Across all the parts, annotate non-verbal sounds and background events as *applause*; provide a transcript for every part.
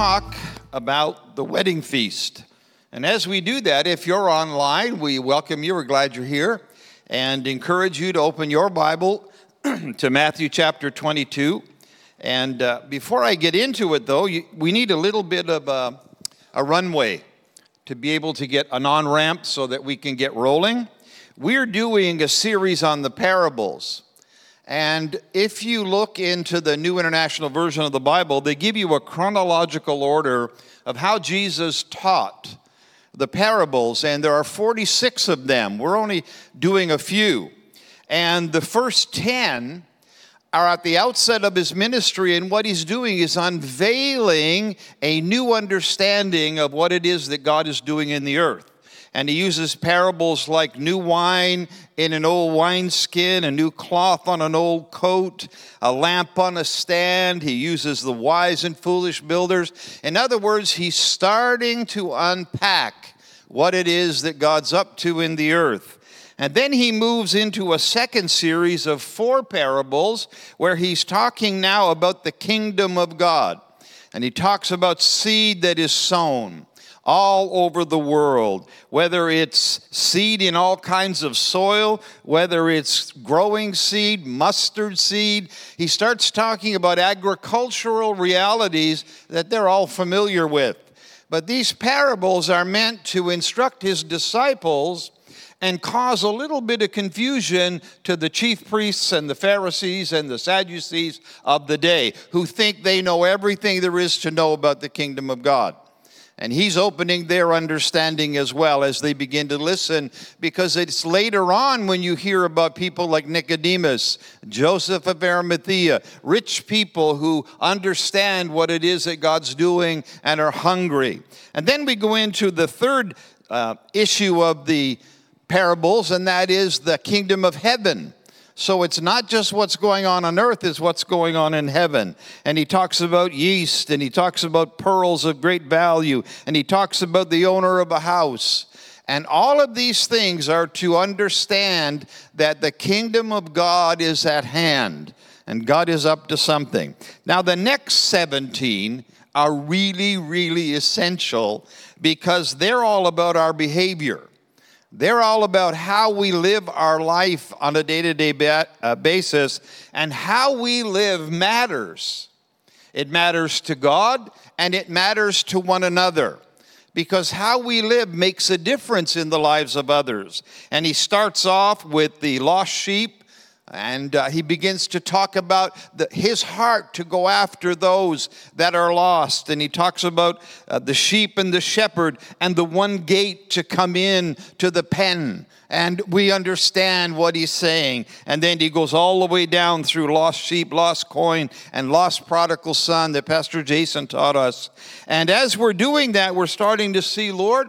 talk about the wedding feast. And as we do that, if you're online, we welcome you. We're glad you're here and encourage you to open your Bible *clears throat* to Matthew chapter 22. And uh, before I get into it, though, you, we need a little bit of a, a runway to be able to get an on ramp so that we can get rolling. We're doing a series on the parables. And if you look into the New International Version of the Bible, they give you a chronological order of how Jesus taught the parables, and there are 46 of them. We're only doing a few. And the first 10 are at the outset of his ministry, and what he's doing is unveiling a new understanding of what it is that God is doing in the earth and he uses parables like new wine in an old wineskin, a new cloth on an old coat, a lamp on a stand. He uses the wise and foolish builders. In other words, he's starting to unpack what it is that God's up to in the earth. And then he moves into a second series of four parables where he's talking now about the kingdom of God. And he talks about seed that is sown all over the world, whether it's seed in all kinds of soil, whether it's growing seed, mustard seed. He starts talking about agricultural realities that they're all familiar with. But these parables are meant to instruct his disciples and cause a little bit of confusion to the chief priests and the Pharisees and the Sadducees of the day who think they know everything there is to know about the kingdom of God. And he's opening their understanding as well as they begin to listen, because it's later on when you hear about people like Nicodemus, Joseph of Arimathea, rich people who understand what it is that God's doing and are hungry. And then we go into the third uh, issue of the parables, and that is the kingdom of heaven. So it's not just what's going on on earth, it's what's going on in heaven. And he talks about yeast, and he talks about pearls of great value, and he talks about the owner of a house. And all of these things are to understand that the kingdom of God is at hand, and God is up to something. Now, the next 17 are really, really essential because they're all about our behavior. They're all about how we live our life on a day to day basis, and how we live matters. It matters to God and it matters to one another because how we live makes a difference in the lives of others. And he starts off with the lost sheep and uh, he begins to talk about the, his heart to go after those that are lost. And he talks about uh, the sheep and the shepherd and the one gate to come in to the pen. And we understand what he's saying. And then he goes all the way down through lost sheep, lost coin, and lost prodigal son that Pastor Jason taught us. And as we're doing that, we're starting to see, Lord,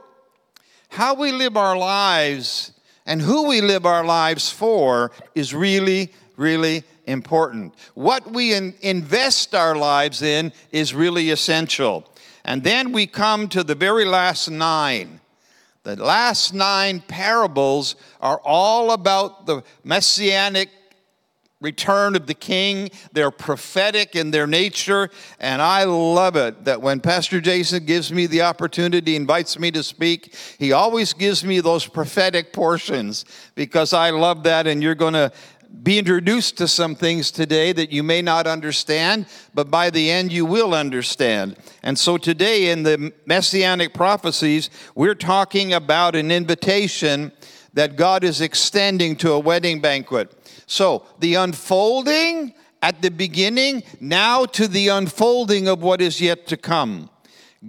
how we live our lives and who we live our lives for is really, really important. What we in, invest our lives in is really essential. And then we come to the very last nine. The last nine parables are all about the messianic return of the king. They're prophetic in their nature, and I love it that when Pastor Jason gives me the opportunity, invites me to speak, he always gives me those prophetic portions because I love that, and you're going to be introduced to some things today that you may not understand, but by the end you will understand. And so today in the messianic prophecies, we're talking about an invitation that God is extending to a wedding banquet. So the unfolding at the beginning, now to the unfolding of what is yet to come.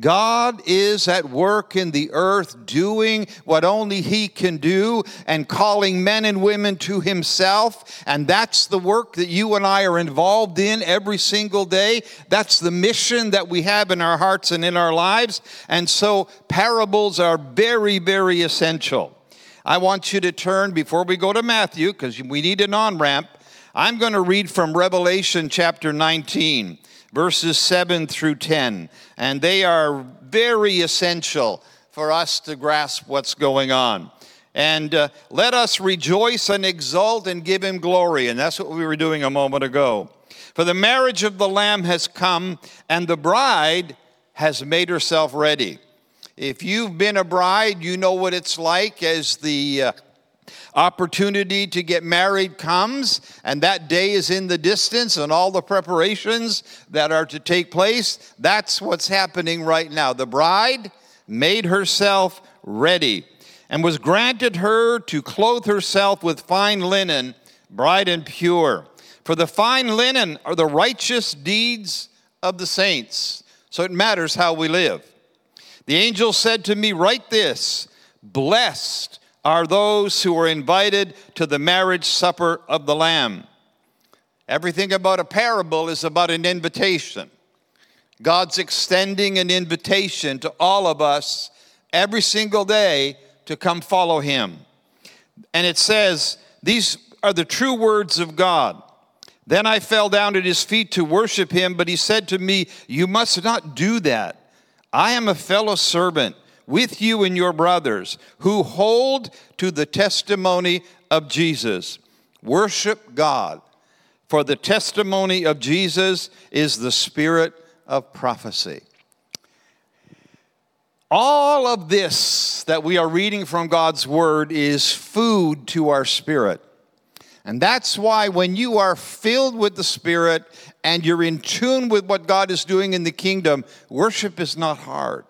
God is at work in the earth doing what only He can do and calling men and women to Himself. And that's the work that you and I are involved in every single day. That's the mission that we have in our hearts and in our lives. And so parables are very, very essential. I want you to turn before we go to Matthew, because we need an on ramp. I'm going to read from Revelation chapter 19, verses 7 through 10. And they are very essential for us to grasp what's going on. And uh, let us rejoice and exult and give him glory. And that's what we were doing a moment ago. For the marriage of the Lamb has come, and the bride has made herself ready. If you've been a bride, you know what it's like as the uh, opportunity to get married comes, and that day is in the distance, and all the preparations that are to take place. That's what's happening right now. The bride made herself ready and was granted her to clothe herself with fine linen, bright and pure. For the fine linen are the righteous deeds of the saints. So it matters how we live. The angel said to me, Write this Blessed are those who are invited to the marriage supper of the Lamb. Everything about a parable is about an invitation. God's extending an invitation to all of us every single day to come follow Him. And it says, These are the true words of God. Then I fell down at his feet to worship him, but he said to me, You must not do that. I am a fellow servant with you and your brothers who hold to the testimony of Jesus. Worship God, for the testimony of Jesus is the spirit of prophecy. All of this that we are reading from God's word is food to our spirit. And that's why when you are filled with the Spirit and you're in tune with what God is doing in the kingdom, worship is not hard.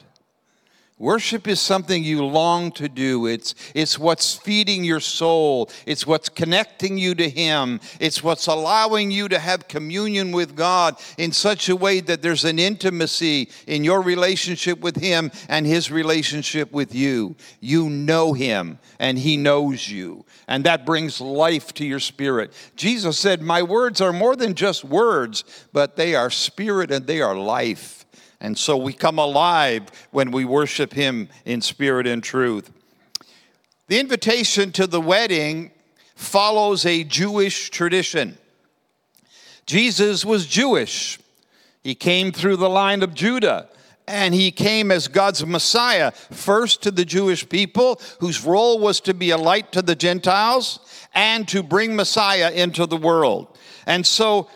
Worship is something you long to do. It's, it's what's feeding your soul. It's what's connecting you to Him. It's what's allowing you to have communion with God in such a way that there's an intimacy in your relationship with Him and His relationship with you. You know Him and He knows you. And that brings life to your spirit. Jesus said, My words are more than just words, but they are spirit and they are life. And so we come alive when we worship Him in spirit and truth. The invitation to the wedding follows a Jewish tradition. Jesus was Jewish, he came through the line of Judah. And he came as God's Messiah, first to the Jewish people, whose role was to be a light to the Gentiles and to bring Messiah into the world. And so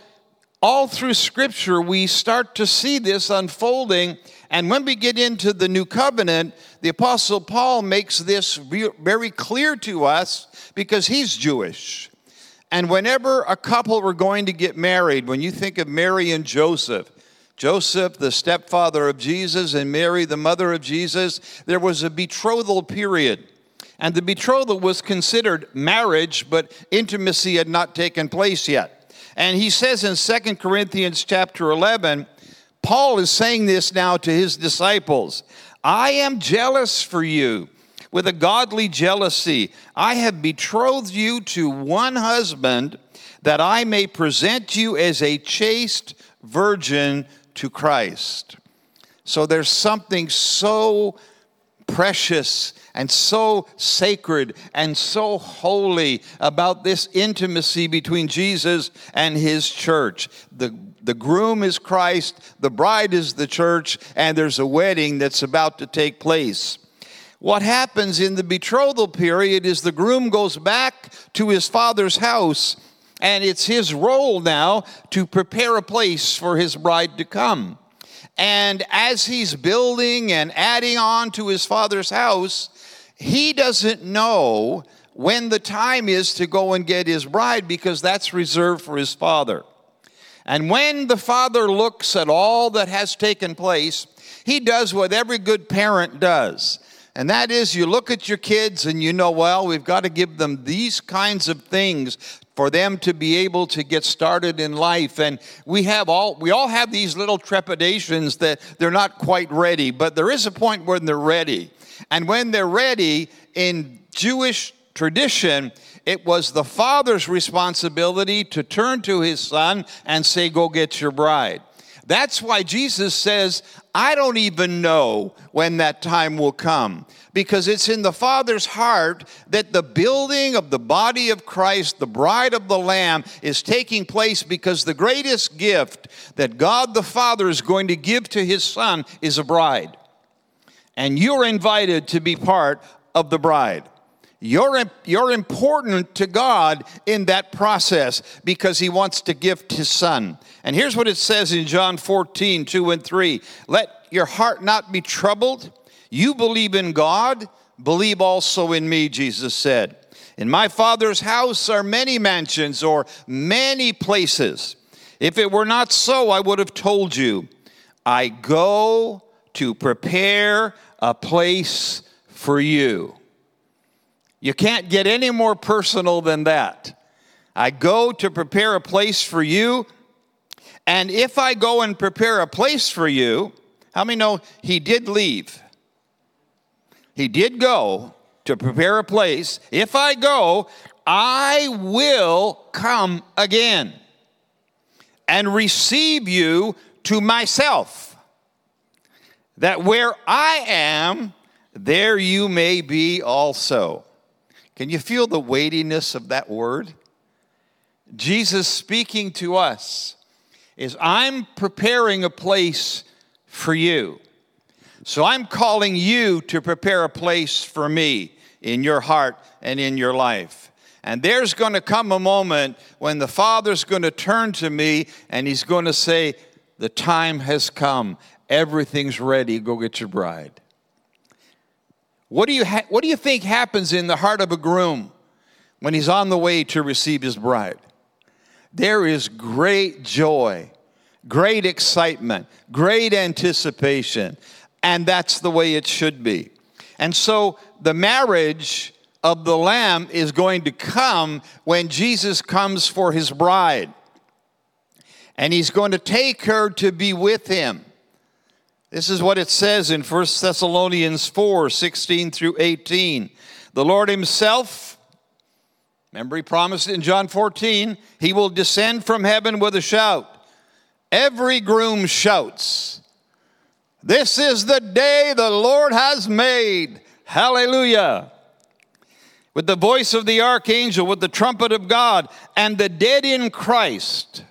all through Scripture, we start to see this unfolding. And when we get into the new covenant, the Apostle Paul makes this very clear to us because he's Jewish. And whenever a couple were going to get married, when you think of Mary and Joseph, Joseph, the stepfather of Jesus, and Mary, the mother of Jesus, there was a betrothal period. And the betrothal was considered marriage, but intimacy had not taken place yet. And he says in Second Corinthians chapter 11, Paul is saying this now to his disciples I am jealous for you with a godly jealousy. I have betrothed you to one husband that I may present you as a chaste virgin to Christ. So there's something so precious and so sacred and so holy about this intimacy between Jesus and his church. The, the groom is Christ, the bride is the church, and there's a wedding that's about to take place. What happens in the betrothal period is the groom goes back to his father's house, and it's his role now to prepare a place for his bride to come. And as he's building and adding on to his father's house, he doesn't know when the time is to go and get his bride because that's reserved for his father. And when the father looks at all that has taken place, he does what every good parent does. And that is, you look at your kids and you know, well, we've got to give them these kinds of things for them to be able to get started in life and we have all we all have these little trepidations that they're not quite ready but there is a point when they're ready and when they're ready in jewish tradition it was the father's responsibility to turn to his son and say go get your bride that's why Jesus says, I don't even know when that time will come, because it's in the Father's heart that the building of the body of Christ, the bride of the Lamb, is taking place because the greatest gift that God the Father is going to give to his Son is a bride. And you're invited to be part of the bride. You're, you're important to God in that process because He wants to gift His Son. And here's what it says in John 14, 2 and 3. Let your heart not be troubled. You believe in God, believe also in me, Jesus said. In my Father's house are many mansions or many places. If it were not so, I would have told you. I go to prepare a place for you. You can't get any more personal than that. I go to prepare a place for you. And if I go and prepare a place for you, how many know he did leave? He did go to prepare a place. If I go, I will come again and receive you to myself, that where I am, there you may be also. Can you feel the weightiness of that word? Jesus speaking to us is I'm preparing a place for you. So I'm calling you to prepare a place for me in your heart and in your life. And there's going to come a moment when the Father's going to turn to me and He's going to say, The time has come. Everything's ready. Go get your bride. What do, you ha- what do you think happens in the heart of a groom when he's on the way to receive his bride? There is great joy, great excitement, great anticipation, and that's the way it should be. And so the marriage of the Lamb is going to come when Jesus comes for his bride. And he's going to take her to be with him. This is what it says in 1 Thessalonians 4 16 through 18. The Lord Himself, remember He promised in John 14, He will descend from heaven with a shout. Every groom shouts, This is the day the Lord has made. Hallelujah. With the voice of the archangel, with the trumpet of God, and the dead in Christ,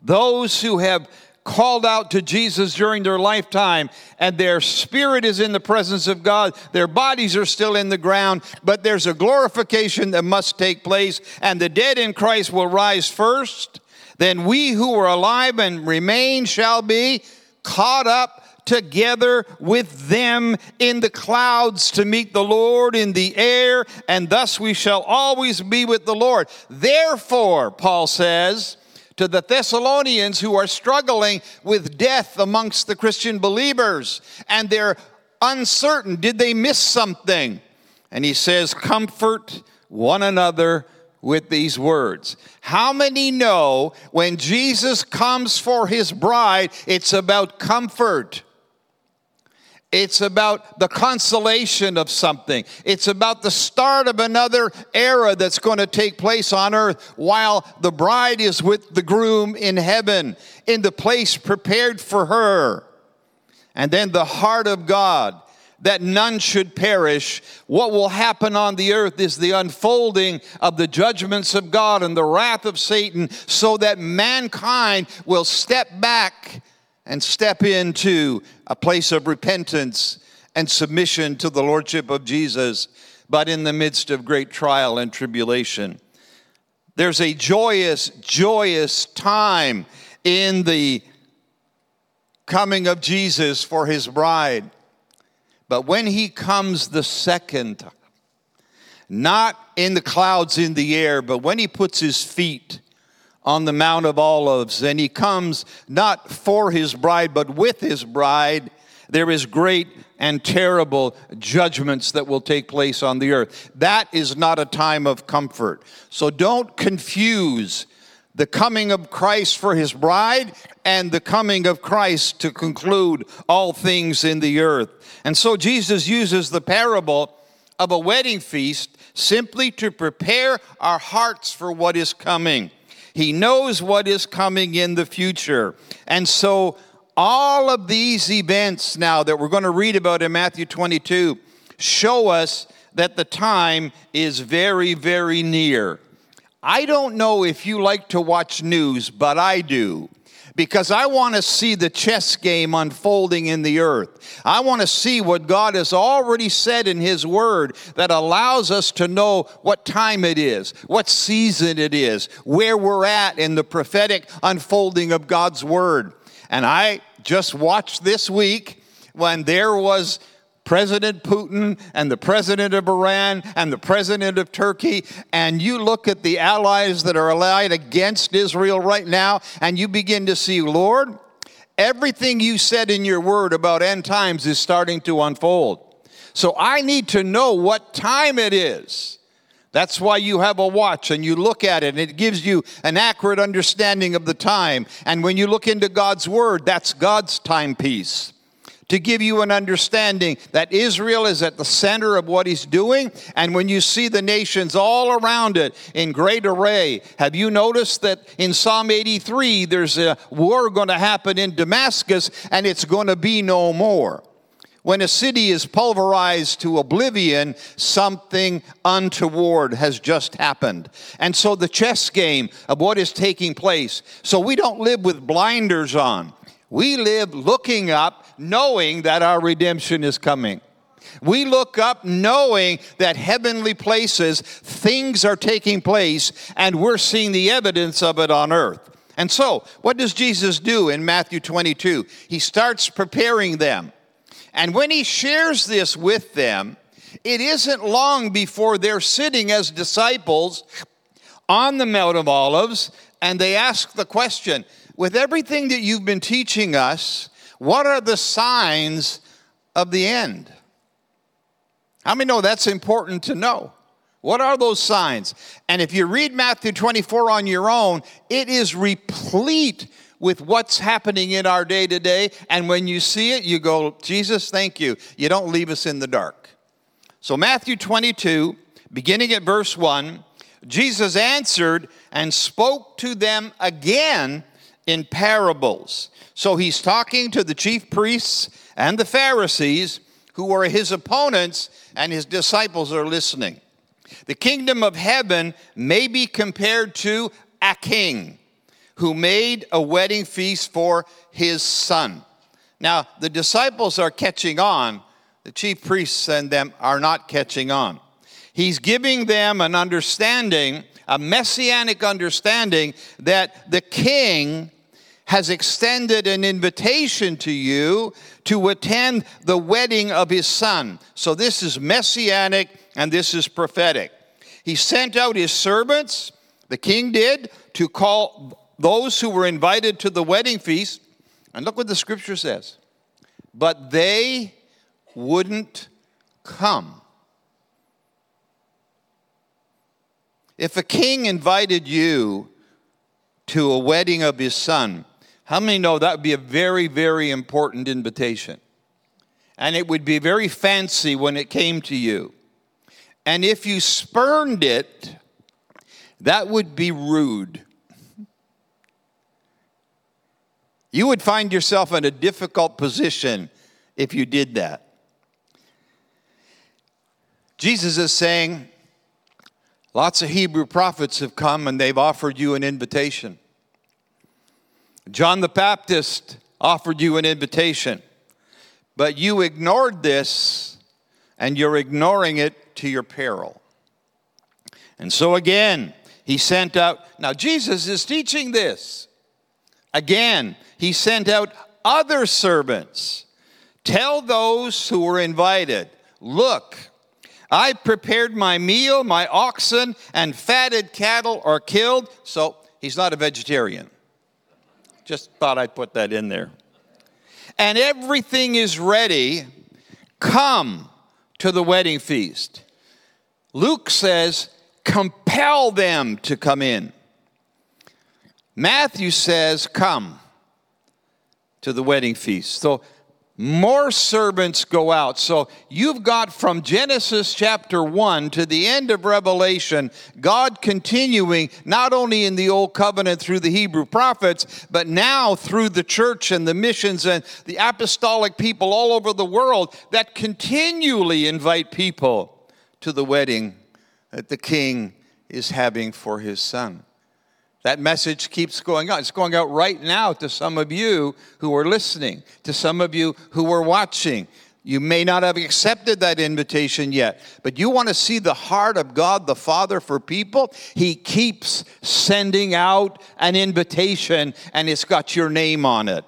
those who have called out to Jesus during their lifetime, and their spirit is in the presence of God. Their bodies are still in the ground, but there's a glorification that must take place, and the dead in Christ will rise first. Then we who are alive and remain shall be caught up together with them in the clouds to meet the Lord in the air, and thus we shall always be with the Lord. Therefore, Paul says, to the Thessalonians who are struggling with death amongst the Christian believers and they're uncertain. Did they miss something? And he says, Comfort one another with these words. How many know when Jesus comes for his bride, it's about comfort? It's about the consolation of something. It's about the start of another era that's going to take place on earth while the bride is with the groom in heaven, in the place prepared for her. And then the heart of God, that none should perish. What will happen on the earth is the unfolding of the judgments of God and the wrath of Satan so that mankind will step back and step into a place of repentance and submission to the Lordship of Jesus, but in the midst of great trial and tribulation. There's a joyous, joyous time in the coming of Jesus for his bride. But when he comes the second time, not in the clouds in the air, but when he puts his feet on the Mount of Olives, and he comes not for his bride, but with his bride, there is great and terrible judgments that will take place on the earth. That is not a time of comfort. So don't confuse the coming of Christ for his bride and the coming of Christ to conclude all things in the earth. And so Jesus uses the parable of a wedding feast simply to prepare our hearts for what is coming. He knows what is coming in the future. And so, all of these events now that we're going to read about in Matthew 22 show us that the time is very, very near. I don't know if you like to watch news, but I do because I want to see the chess game unfolding in the earth. I want to see what God has already said in His Word that allows us to know what time it is, what season it is, where we're at in the prophetic unfolding of God's Word. And I just watched this week when there was President Putin and the president of Iran and the president of Turkey, and you look at the allies that are allied against Israel right now, and you begin to see, Lord, everything you said in your word about end times is starting to unfold. So I need to know what time it is. That's why you have a watch and you look at it and it gives you an accurate understanding of the time. And when you look into God's word, that's God's timepiece to give you an understanding that Israel is at the center of what he's doing. And when you see the nations all around it in great array, have you noticed that in Psalm 83, there's a war going to happen in Damascus and it's going to be no more? When a city is pulverized to oblivion, something untoward has just happened. And so the chess game of what is taking place. So we don't live with blinders on. We live looking up, knowing that our redemption is coming. We look up knowing that heavenly places, things are taking place, and we're seeing the evidence of it on earth. And so, what does Jesus do in Matthew 22? He starts preparing them. And when he shares this with them, it isn't long before they're sitting as disciples on the Mount of Olives and they ask the question with everything that you've been teaching us, what are the signs of the end? How many know that's important to know? What are those signs? And if you read Matthew 24 on your own, it is replete with what's happening in our day to day. And when you see it, you go, Jesus, thank you. You don't leave us in the dark. So, Matthew 22, beginning at verse 1, Jesus answered and spoke to them again in parables. So he's talking to the chief priests and the Pharisees who are his opponents, and his disciples are listening. The kingdom of heaven may be compared to a king who made a wedding feast for his son. Now, the disciples are catching on, the chief priests and them are not catching on. He's giving them an understanding, a messianic understanding, that the king has extended an invitation to you to attend the wedding of his son. So this is messianic and this is prophetic. He sent out his servants, the king did, to call those who were invited to the wedding feast. And look what the scripture says. But they wouldn't come. If a king invited you to a wedding of his son, how many know that would be a very, very important invitation? And it would be very fancy when it came to you. And if you spurned it, that would be rude. You would find yourself in a difficult position if you did that. Jesus is saying, lots of Hebrew prophets have come and they've offered you an invitation. John the Baptist offered you an invitation, but you ignored this and you're ignoring it to your peril. And so again, he sent out, now Jesus is teaching this. Again, he sent out other servants. Tell those who were invited, look, I prepared my meal, my oxen and fatted cattle are killed. So he's not a vegetarian. Just thought I'd put that in there. And everything is ready. Come to the wedding feast. Luke says, compel them to come in. Matthew says, come to the wedding feast. So more servants go out. So you've got from Genesis chapter 1 to the end of Revelation, God continuing not only in the Old Covenant through the Hebrew prophets, but now through the church and the missions and the apostolic people all over the world that continually invite people to the wedding that the king is having for his son. That message keeps going out. It's going out right now to some of you who are listening, to some of you who are watching. You may not have accepted that invitation yet, but you want to see the heart of God the Father for people? He keeps sending out an invitation and it's got your name on it.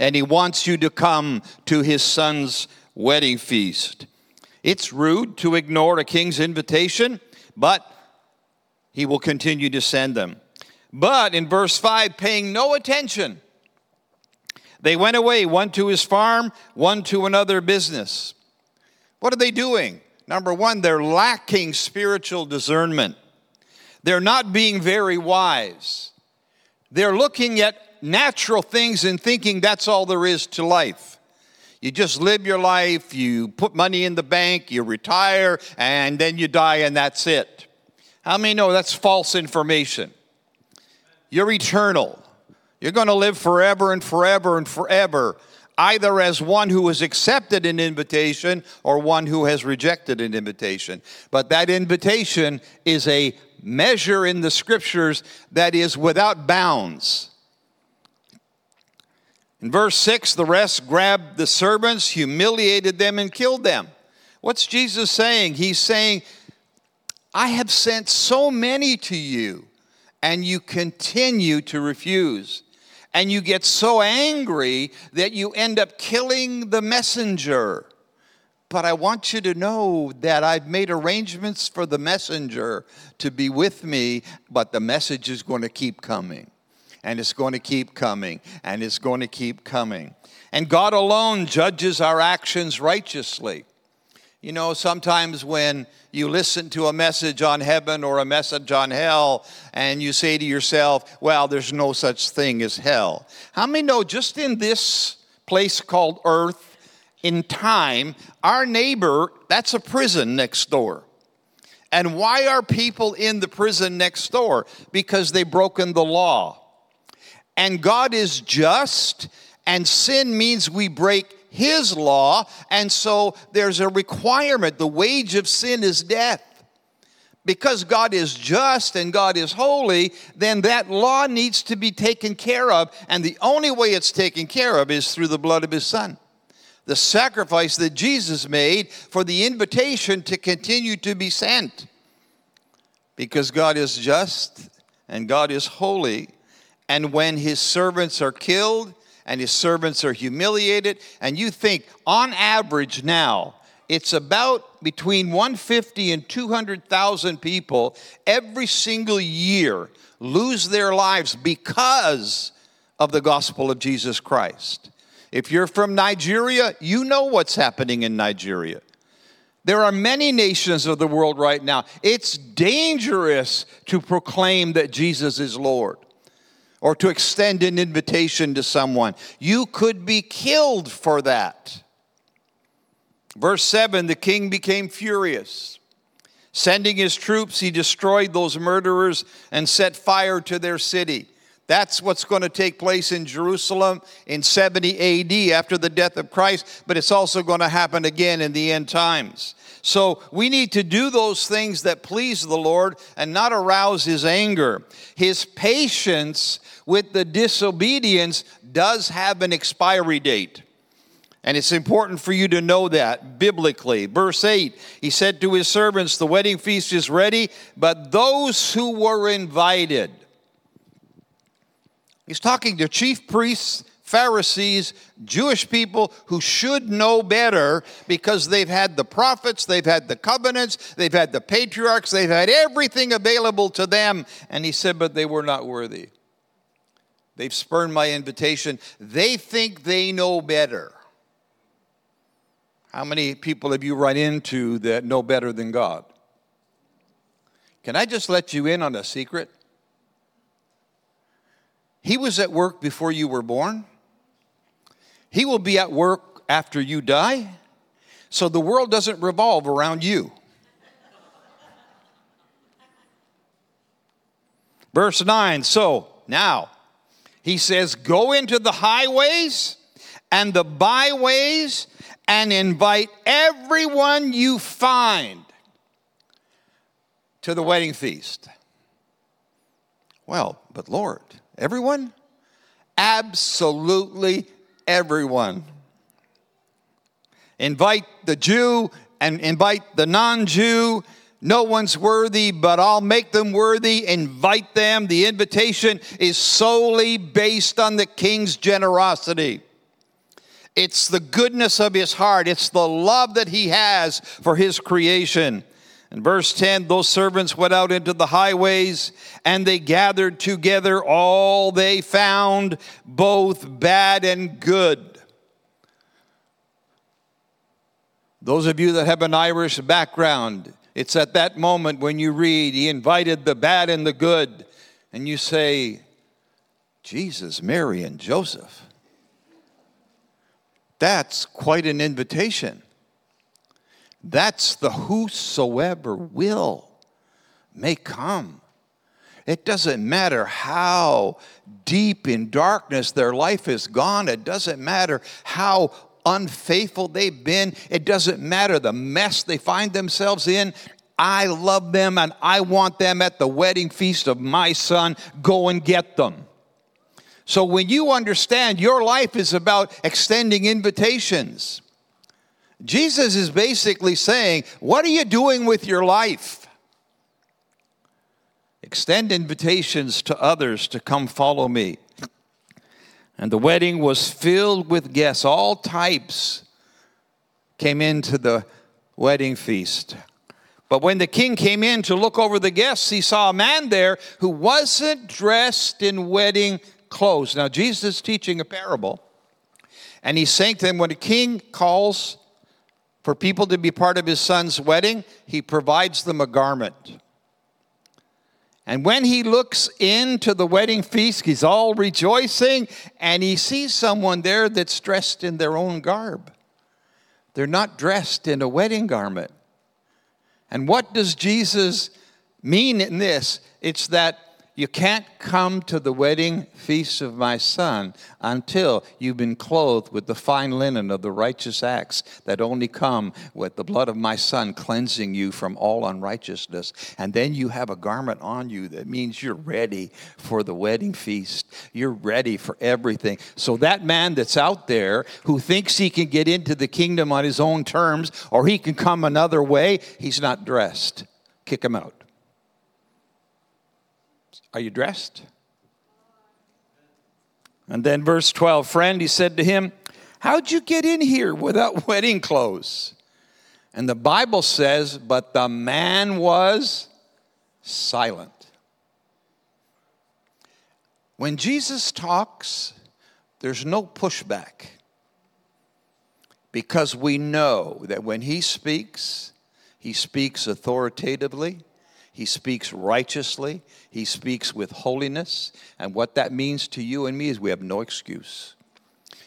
and he wants you to come to his son's wedding feast. It's rude to ignore a king's invitation, but he will continue to send them. But in verse 5, paying no attention, they went away, one to his farm, one to another business. What are they doing? Number one, they're lacking spiritual discernment. They're not being very wise. They're looking at natural things and thinking that's all there is to life. You just live your life, you put money in the bank, you retire, and then you die, and that's it. How many know that's false information? You're eternal. You're going to live forever and forever and forever, either as one who has accepted an invitation or one who has rejected an invitation. But that invitation is a measure in the scriptures that is without bounds. In verse 6, the rest grabbed the servants, humiliated them, and killed them. What's Jesus saying? He's saying, I have sent so many to you, and you continue to refuse. And you get so angry that you end up killing the messenger. But I want you to know that I've made arrangements for the messenger to be with me, but the message is going to keep coming. And it's going to keep coming. And it's going to keep coming. And God alone judges our actions righteously. You know, sometimes when you listen to a message on heaven or a message on hell, and you say to yourself, well, there's no such thing as hell. How many know just in this place called earth, in time, our neighbor, that's a prison next door. And why are people in the prison next door? Because they've broken the law. And God is just, and sin means we break his law, and so there's a requirement. The wage of sin is death. Because God is just and God is holy, then that law needs to be taken care of, and the only way it's taken care of is through the blood of his son. The sacrifice that Jesus made for the invitation to continue to be sent. Because God is just and God is holy, and when his servants are killed, and his servants are humiliated. And you think, on average now, it's about between 150 and 200,000 people every single year lose their lives because of the gospel of Jesus Christ. If you're from Nigeria, you know what's happening in Nigeria. There are many nations of the world right now. It's dangerous to proclaim that Jesus is Lord or to extend an invitation to someone. You could be killed for that. Verse 7 the king became furious. Sending his troops, he destroyed those murderers and set fire to their city. That's what's going to take place in Jerusalem in 70 AD after the death of Christ, but it's also going to happen again in the end times. So we need to do those things that please the Lord and not arouse his anger. His patience with the disobedience does have an expiry date. And it's important for you to know that biblically. Verse 8, he said to his servants, The wedding feast is ready, but those who were invited, He's talking to chief priests, Pharisees, Jewish people who should know better because they've had the prophets, they've had the covenants, they've had the patriarchs, they've had everything available to them. And he said, But they were not worthy. They've spurned my invitation. They think they know better. How many people have you run into that know better than God? Can I just let you in on a secret? He was at work before you were born. He will be at work after you die. So the world doesn't revolve around you. Verse 9 So now, he says, Go into the highways and the byways and invite everyone you find to the wedding feast. Well, but Lord, Everyone? Absolutely everyone. Invite the Jew and invite the non Jew. No one's worthy, but I'll make them worthy. Invite them. The invitation is solely based on the king's generosity. It's the goodness of his heart. It's the love that he has for his creation. In verse 10, those servants went out into the highways and they gathered together all they found, both bad and good. Those of you that have an Irish background, it's at that moment when you read, He invited the bad and the good, and you say, Jesus, Mary, and Joseph. That's quite an invitation. That's the whosoever will may come. It doesn't matter how deep in darkness their life is gone. It doesn't matter how unfaithful they've been. It doesn't matter the mess they find themselves in. I love them and I want them at the wedding feast of my son. Go and get them. So when you understand your life is about extending invitations, Jesus is basically saying, What are you doing with your life? Extend invitations to others to come follow me. And the wedding was filled with guests, all types came into the wedding feast. But when the king came in to look over the guests, he saw a man there who wasn't dressed in wedding clothes. Now, Jesus is teaching a parable, and he's saying to them when a king calls for people to be part of his son's wedding, he provides them a garment. And when he looks into the wedding feast, he's all rejoicing, and he sees someone there that's dressed in their own garb. They're not dressed in a wedding garment. And what does Jesus mean in this? It's that you can't come to the wedding feast of my son until you've been clothed with the fine linen of the righteous acts that only come with the blood of my son cleansing you from all unrighteousness. And then you have a garment on you that means you're ready for the wedding feast. You're ready for everything. So that man that's out there who thinks he can get into the kingdom on his own terms or he can come another way, he's not dressed. Kick him out. Are you dressed? And then, verse 12, friend, he said to him, How'd you get in here without *laughs* wedding clothes? And the Bible says, But the man was silent. When Jesus talks, there's no pushback because we know that when he speaks, he speaks authoritatively, he speaks righteously. He speaks with holiness. And what that means to you and me is we have no excuse.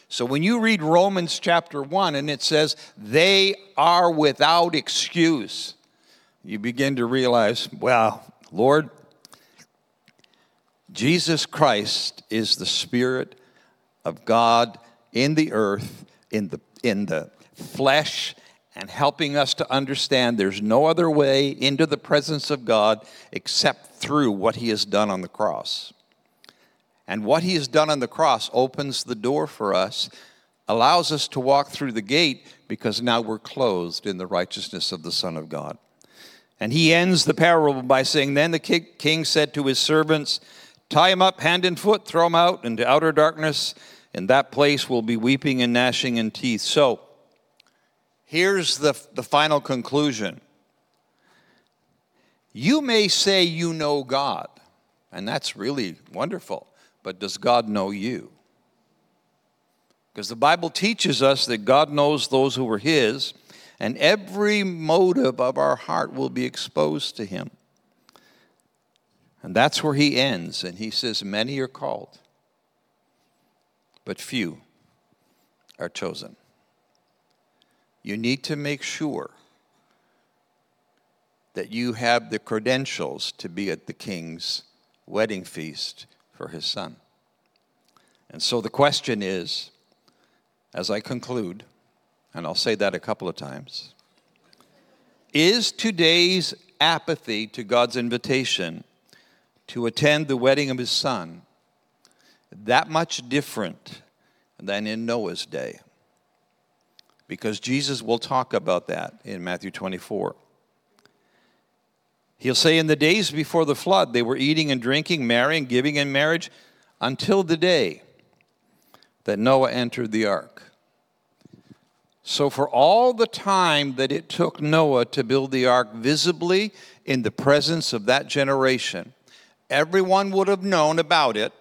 So when you read Romans chapter 1 and it says, they are without excuse, you begin to realize, well, Lord, Jesus Christ is the Spirit of God in the earth, in the, in the flesh, and helping us to understand there's no other way into the presence of God except through what He has done on the cross. And what He has done on the cross opens the door for us, allows us to walk through the gate because now we're clothed in the righteousness of the Son of God. And he ends the parable by saying, Then the king said to his servants, Tie him up hand and foot, throw him out into outer darkness. In that place will be weeping and gnashing and teeth. So, Here's the, the final conclusion. You may say you know God, and that's really wonderful, but does God know you? Because the Bible teaches us that God knows those who are His, and every motive of our heart will be exposed to Him. And that's where He ends, and He says, Many are called, but few are chosen you need to make sure that you have the credentials to be at the king's wedding feast for his son. And so the question is, as I conclude, and I'll say that a couple of times, is today's apathy to God's invitation to attend the wedding of his son that much different than in Noah's day? Because Jesus will talk about that in Matthew 24. He'll say, In the days before the flood, they were eating and drinking, marrying, giving in marriage until the day that Noah entered the ark. So, for all the time that it took Noah to build the ark visibly in the presence of that generation, everyone would have known about it.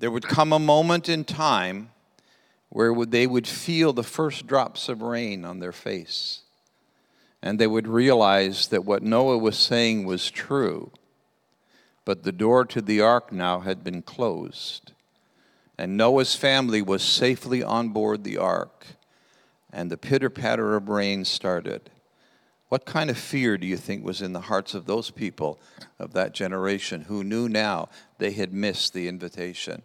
There would come a moment in time where they would feel the first drops of rain on their face. And they would realize that what Noah was saying was true. But the door to the ark now had been closed. And Noah's family was safely on board the ark. And the pitter patter of rain started. What kind of fear do you think was in the hearts of those people of that generation who knew now they had missed the invitation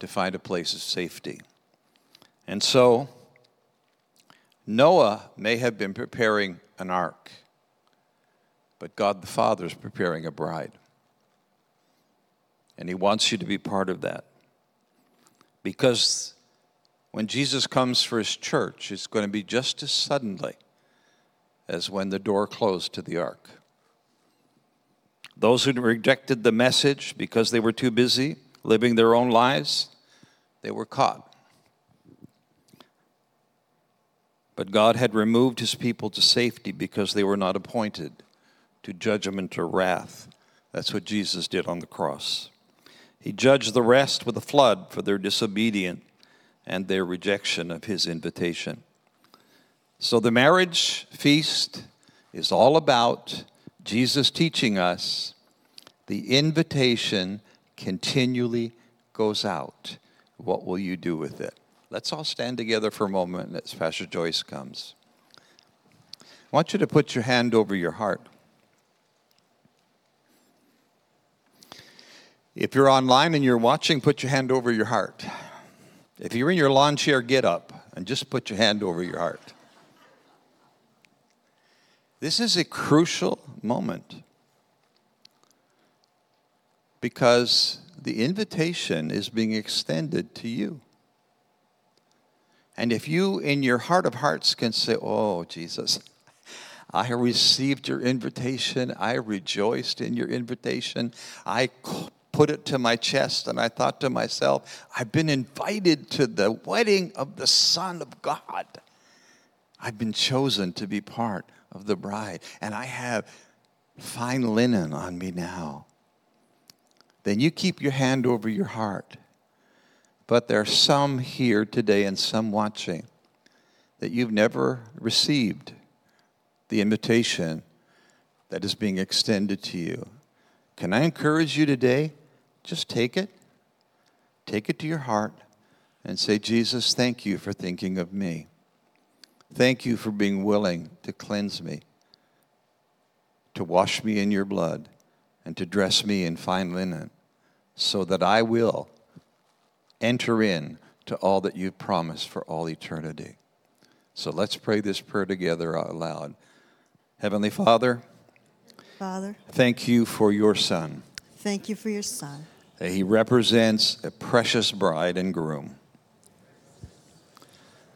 to find a place of safety? And so, Noah may have been preparing an ark, but God the Father is preparing a bride. And He wants you to be part of that. Because when Jesus comes for His church, it's going to be just as suddenly as when the door closed to the ark. Those who rejected the message because they were too busy living their own lives, they were caught. But God had removed his people to safety because they were not appointed to judgment or wrath. That's what Jesus did on the cross. He judged the rest with a flood for their disobedience and their rejection of his invitation. So the marriage feast is all about Jesus teaching us the invitation continually goes out. What will you do with it? Let's all stand together for a moment as Pastor Joyce comes. I want you to put your hand over your heart. If you're online and you're watching, put your hand over your heart. If you're in your lawn chair, get up and just put your hand over your heart. This is a crucial moment because the invitation is being extended to you. And if you, in your heart of hearts, can say, Oh, Jesus, I received your invitation, I rejoiced in your invitation, I put it to my chest, and I thought to myself, I've been invited to the wedding of the Son of God. I've been chosen to be part of the bride, and I have fine linen on me now. Then you keep your hand over your heart but there are some here today and some watching that you've never received the invitation that is being extended to you. Can I encourage you today? Just take it, take it to your heart, and say, Jesus, thank you for thinking of me. Thank you for being willing to cleanse me, to wash me in your blood, and to dress me in fine linen, so that I will enter in to all that you've promised for all eternity. So let's pray this prayer together out loud. Heavenly Father, Father, thank you for your Son. Thank you for your Son. He represents a precious bride and groom.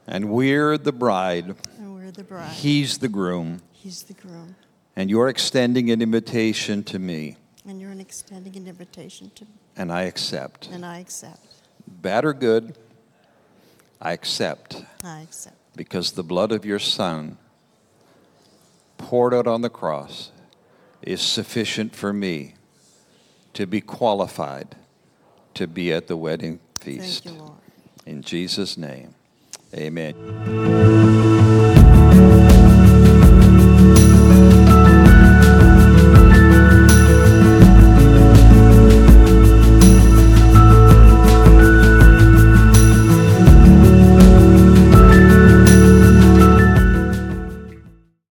And we're the bride. And we're the bride. He's the groom. He's the groom. And you're extending an invitation to me. And you're extending an invitation to me. And I accept. And I accept bad or good, I accept. I accept. Because the blood of your Son poured out on the cross is sufficient for me to be qualified to be at the wedding feast. Thank you, Lord. In Jesus' name, amen.